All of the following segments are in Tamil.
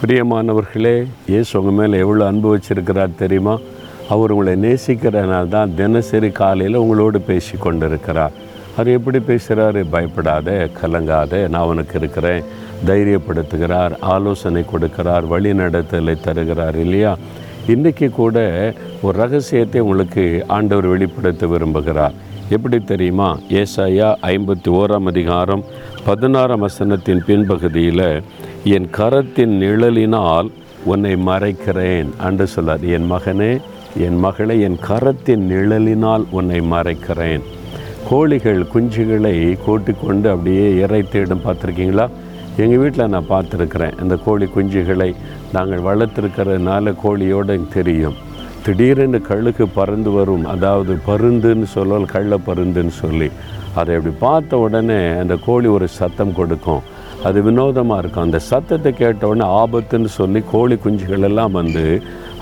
பிரியமானவர்களே இயேசு உங்கள் மேலே எவ்வளோ அனுபவிச்சிருக்கிறார் தெரியுமா? அவர் உங்களை நேசிக்கிறனால தான் தினசரி காலையில் உங்களோடு பேசி கொண்டிருக்கிறார். அவர் எப்படி பேசுகிறாரு பயப்படாத கலங்காத நான் உனக்கு இருக்கிறேன். தைரியப்படுத்துகிறார் ஆலோசனை கொடுக்கிறார் வழி நடத்தலை தருகிறார் இல்லையா? இன்றைக்கி கூட ஒரு ரகசியத்தை உங்களுக்கு ஆண்டவர் வெளிப்படுத்த விரும்புகிறார். எப்படி தெரியுமா? ஏசாயா ஐம்பத்தி ஓராம் அதிகாரம் பதினாறாம் வசனத்தின் பின்பகுதியில் என் கரத்தின் நிழலினால் உன்னை மறைக்கிறேன் என்று சொல்லார். என் மகனே என் மகளை என் கரத்தின் நிழலினால் உன்னை மறைக்கிறேன். கோழிகள் குஞ்சுகளை கூட்டிக்கொண்டு அப்படியே இறை தேடும் பார்த்துருக்கீங்களா? எங்கள் வீட்டில் நான் பார்த்துருக்குறேன். அந்த கோழி குஞ்சுகளை நாங்கள் வளர்த்துருக்கிறதுனால கோழியோடு எனக்கு தெரியும். திடீரென்று கழுகு பறந்து வரும். அதாவது பருந்துன்னு சொல்லல் கள்ள பருந்துன்னு சொல்லி. அதை அப்படி பார்த்த உடனே அந்த கோழி ஒரு சத்தம் கொடுக்கும். அது வினோதமாக இருக்கும். அந்த சத்தத்தை கேட்டவுடனே ஆபத்துன்னு சொல்லி கோழி குஞ்சுகள் எல்லாம் வந்து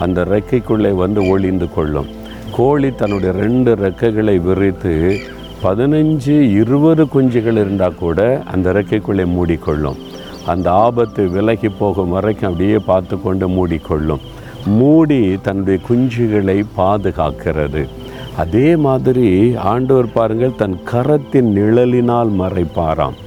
அந்த ரெக்கைக்குள்ளே வந்து ஒளிந்து கொள்ளும். கோழி தன்னுடைய ரெண்டு ரெக்கைகளை விரித்து பதினஞ்சு இருபது குஞ்சுகள் இருந்தால் கூட அந்த ரெக்கைக்குள்ளே மூடிக்கொள்ளும். அந்த ஆபத்து விலகி போகும் வரைக்கும் அப்படியே பார்த்து கொண்டு மூடிக்கொள்ளும். மூடி தன்னுடைய குஞ்சுகளை பாதுகாக்கிறது. அதே மாதிரி ஆண்டவர் பாருங்கள் தன் கரத்தின் நிழலினால் மறைப்பாராம்.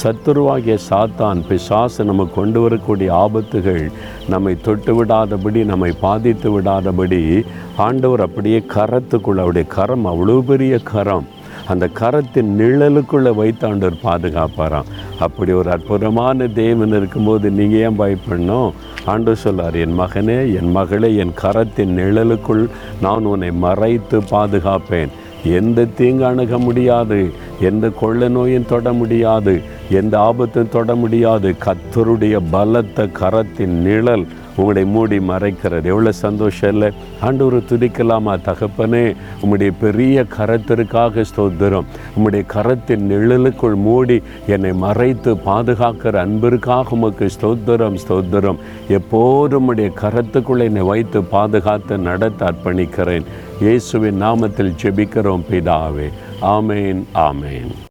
சத்துருவாகிய சாத்தான் பிசாசு நம்ம கொண்டு வரக்கூடிய ஆபத்துகள் நம்மை தொட்டு விடாதபடி நம்மை பாதித்து விடாதபடி ஆண்டவர் அப்படியே கரத்துக்குள்ள அவருடைய கரம் அவ்வளோ பெரிய கரம். அந்த கரத்தின் நிழலுக்குள்ளே வைத்து ஆண்டவர் பாதுகாப்பாராம். அப்படி ஒரு அற்புதமான தேவன் இருக்கும்போது நீங்கள் ஏன் பயப்படணும்? ஆண்டு சொல்லார் என் மகனே என் மகளே என் கரத்தின் நிழலுக்குள் நான் உன்னை மறைத்து பாதுகாப்பேன். எந்த தீங்கு அணுக முடியாது. எந்த கொள்ள நோயும் தொட முடியாது எந்த ஆபத்தும் தொட முடியாது. கத்தருடைய பலத்த கரத்தின் நிழல் உங்களை மூடி மறைக்கிறது. எவ்வளோ சந்தோஷம் இல்லை? ஆண்டவர் துதிக்கலாமா தகப்பனே? உம்முடைய பெரிய கரத்திற்காக ஸ்தோத்திரம். உம்முடைய கரத்தின் நிழலுக்குள் மூடி என்னை மறைத்து பாதுகாக்கிற அன்பிற்காக உமக்கு ஸ்தோத்திரம் ஸ்தோத்திரம். எப்போதும் உடைய கரத்துக்குள் என்னை வைத்து பாதுகாத்து நடத்த அர்ப்பணிக்கிறேன். இயேசுவின் நாமத்தில் ஜெபிக்கிறோம் பிதாவே. ஆமேன் ஆமேன்